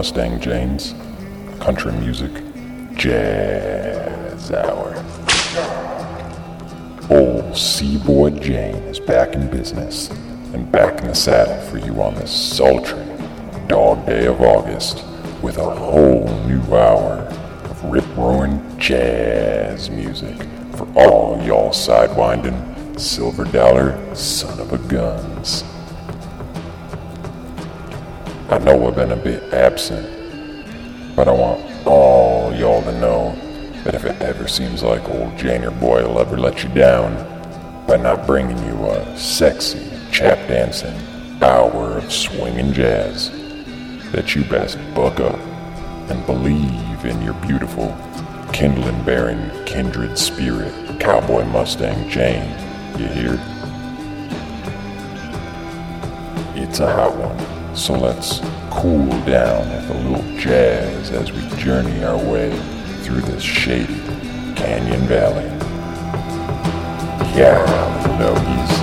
Mustang Jane's Country Music Jazz Hour. Old Seaboy Jane is back in business and back in the saddle for you on this sultry dog day of August with a whole new hour of rip roaring jazz music for all y'all sidewinding silver dollar son of a guns. I know we've been a bit absent, but I want all y'all to know that if it ever seems like old Janer boy will ever let you down by not bringing you a sexy, chap dancing hour of swinging jazz, that you best buck up and believe in your beautiful, kindling bearing, kindred spirit, cowboy Mustang Jane. You hear? It's a hot one. So let's cool down with a little jazz as we journey our way through this shady canyon valley. Yeah, doggies. Yeah.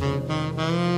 Música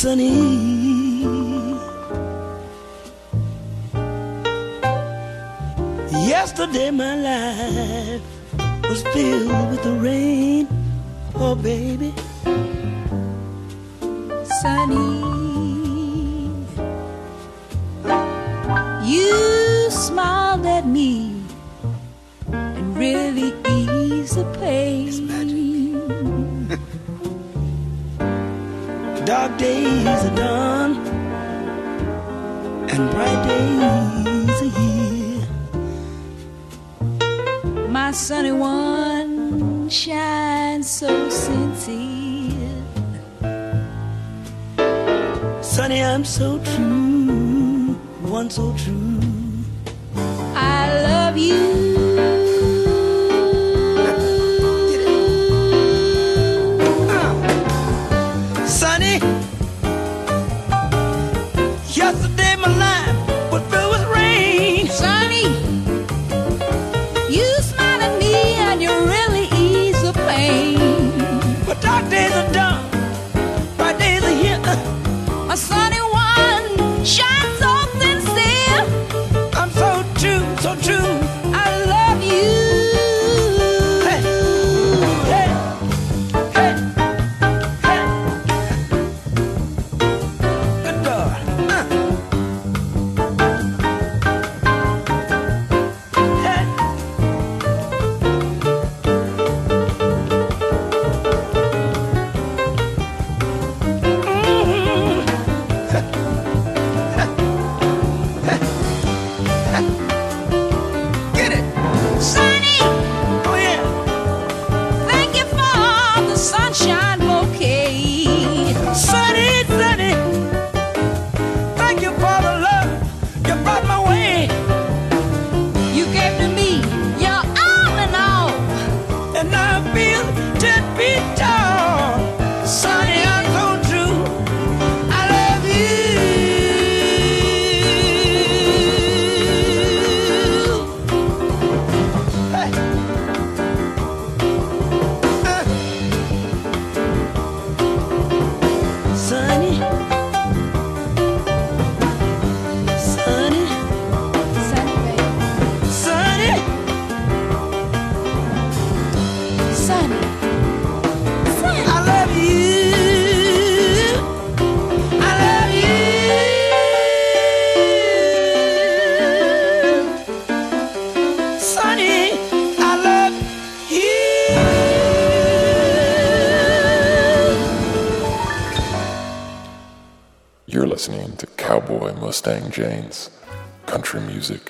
sunny. Yesterday my life was filled with the rain. Oh, baby, sunny. days are done and bright days are here. My sunny one shines so sincere. Sunny, I'm so true, one so true. Mustang Jane's country music.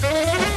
Thank you.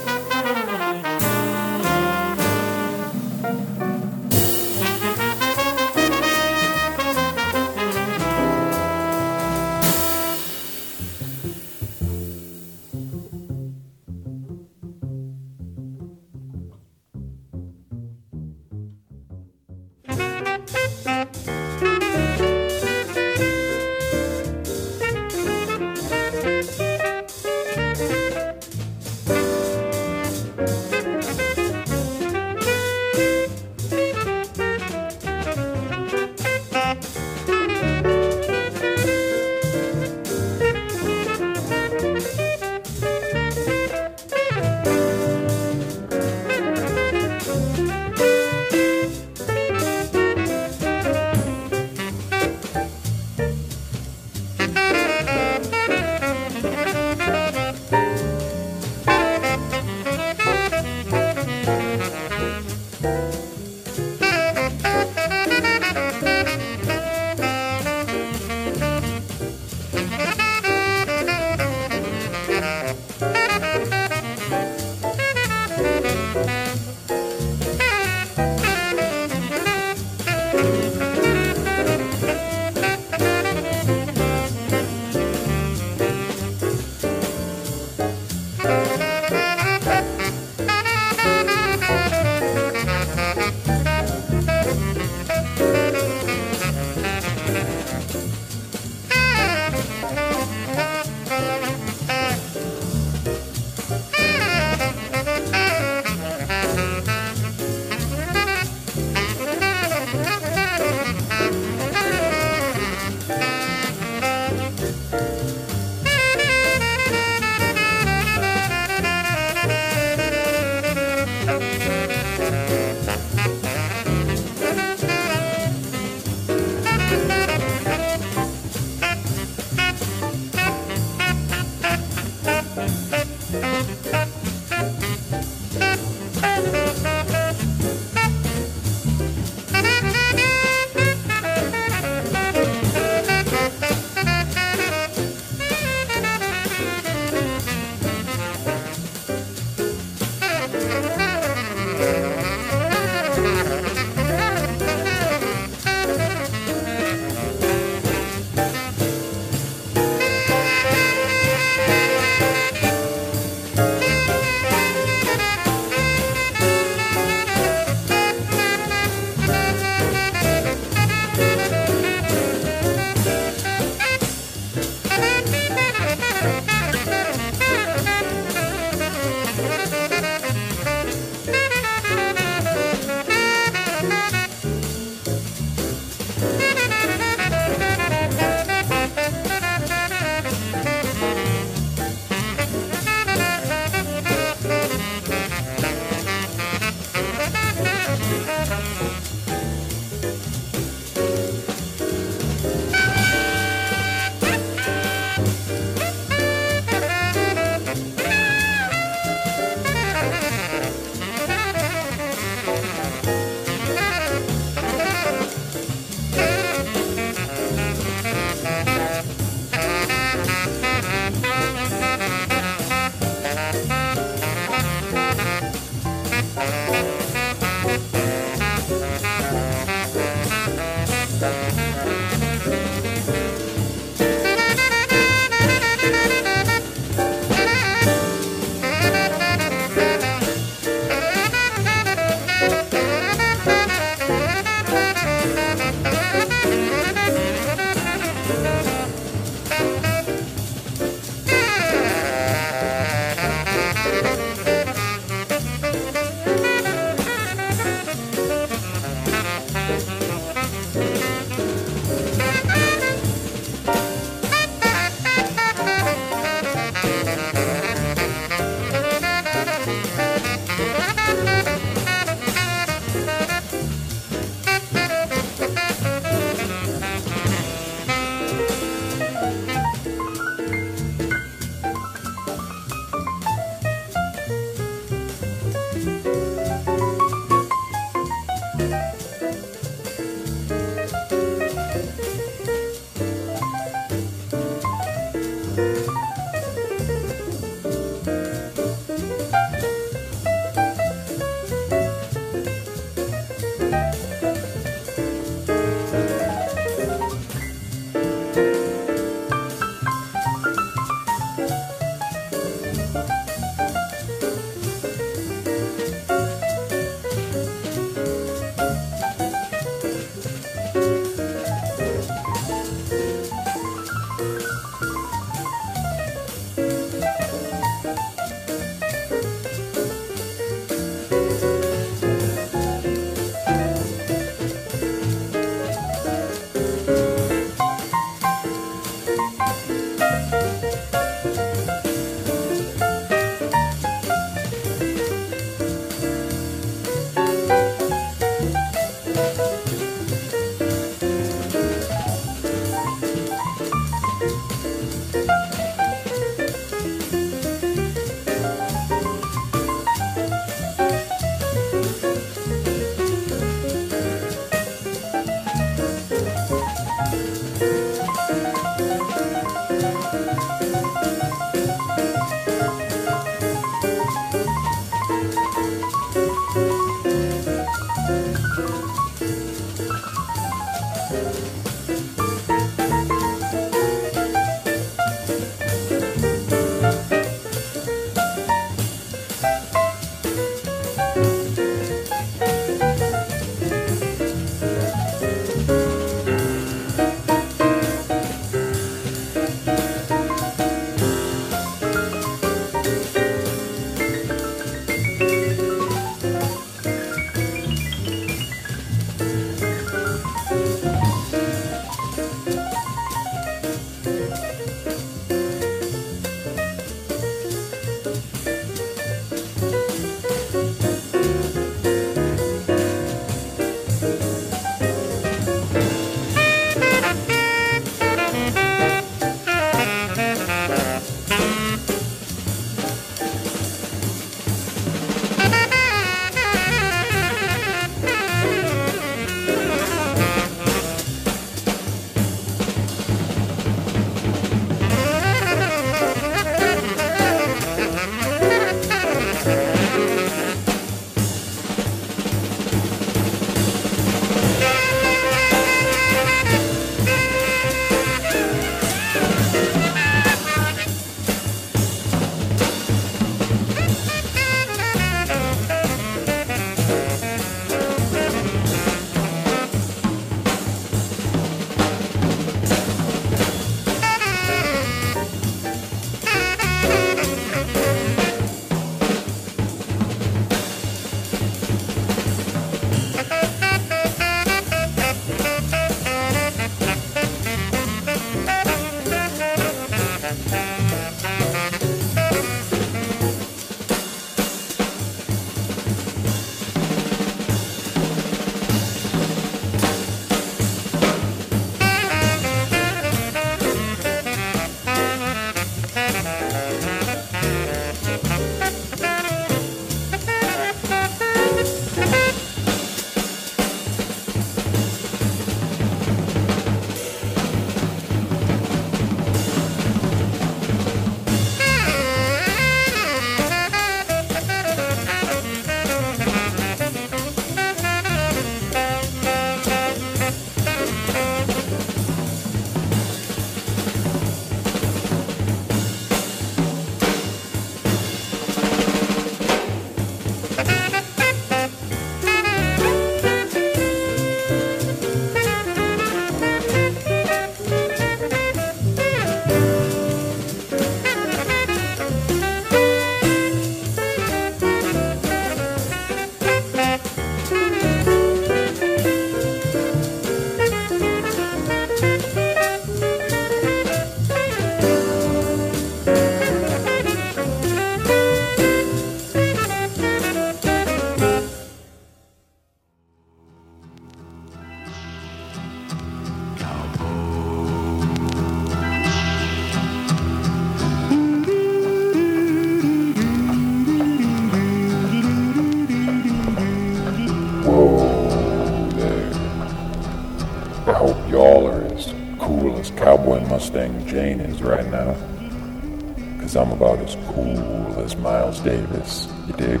Davis, you dig?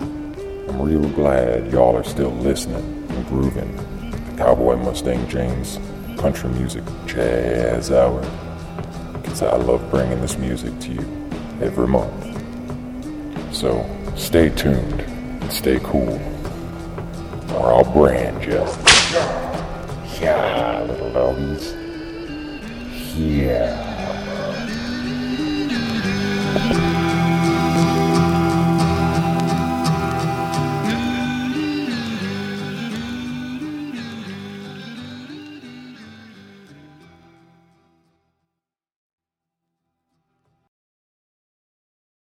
I'm real glad y'all are still listening and grooving to Cowboy Mustang James Country Music Jazz Hour. Cause I love bringing this music to you every month. So stay tuned and stay cool, or I'll brand you. Yeah, little doggies. Yeah.